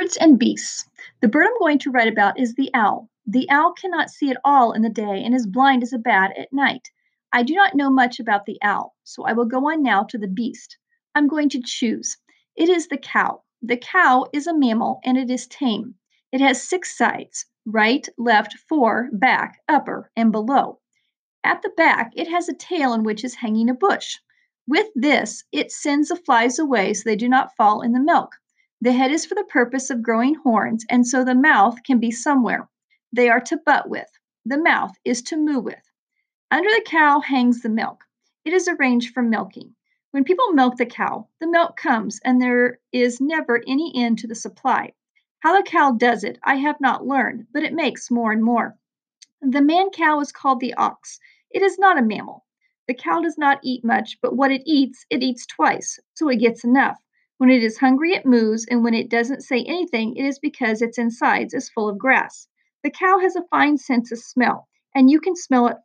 Birds and beasts. The bird I'm going to write about is the owl. The owl cannot see at all in the day and is blind as a bat at night. I do not know much about the owl, so I will go on now to the beast. I'm going to choose. It is the cow. The cow is a mammal and it is tame. It has six sides right, left, fore, back, upper, and below. At the back, it has a tail in which is hanging a bush. With this, it sends the flies away so they do not fall in the milk. The head is for the purpose of growing horns, and so the mouth can be somewhere. They are to butt with. The mouth is to moo with. Under the cow hangs the milk. It is arranged for milking. When people milk the cow, the milk comes, and there is never any end to the supply. How the cow does it, I have not learned, but it makes more and more. The man cow is called the ox. It is not a mammal. The cow does not eat much, but what it eats, it eats twice, so it gets enough. When it is hungry, it moves, and when it doesn't say anything, it is because its insides is full of grass. The cow has a fine sense of smell, and you can smell it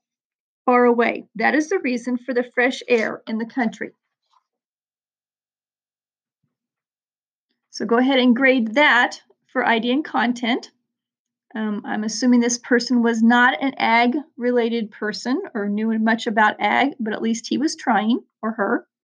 far away. That is the reason for the fresh air in the country. So go ahead and grade that for ID and content. Um, I'm assuming this person was not an ag related person or knew much about ag, but at least he was trying or her.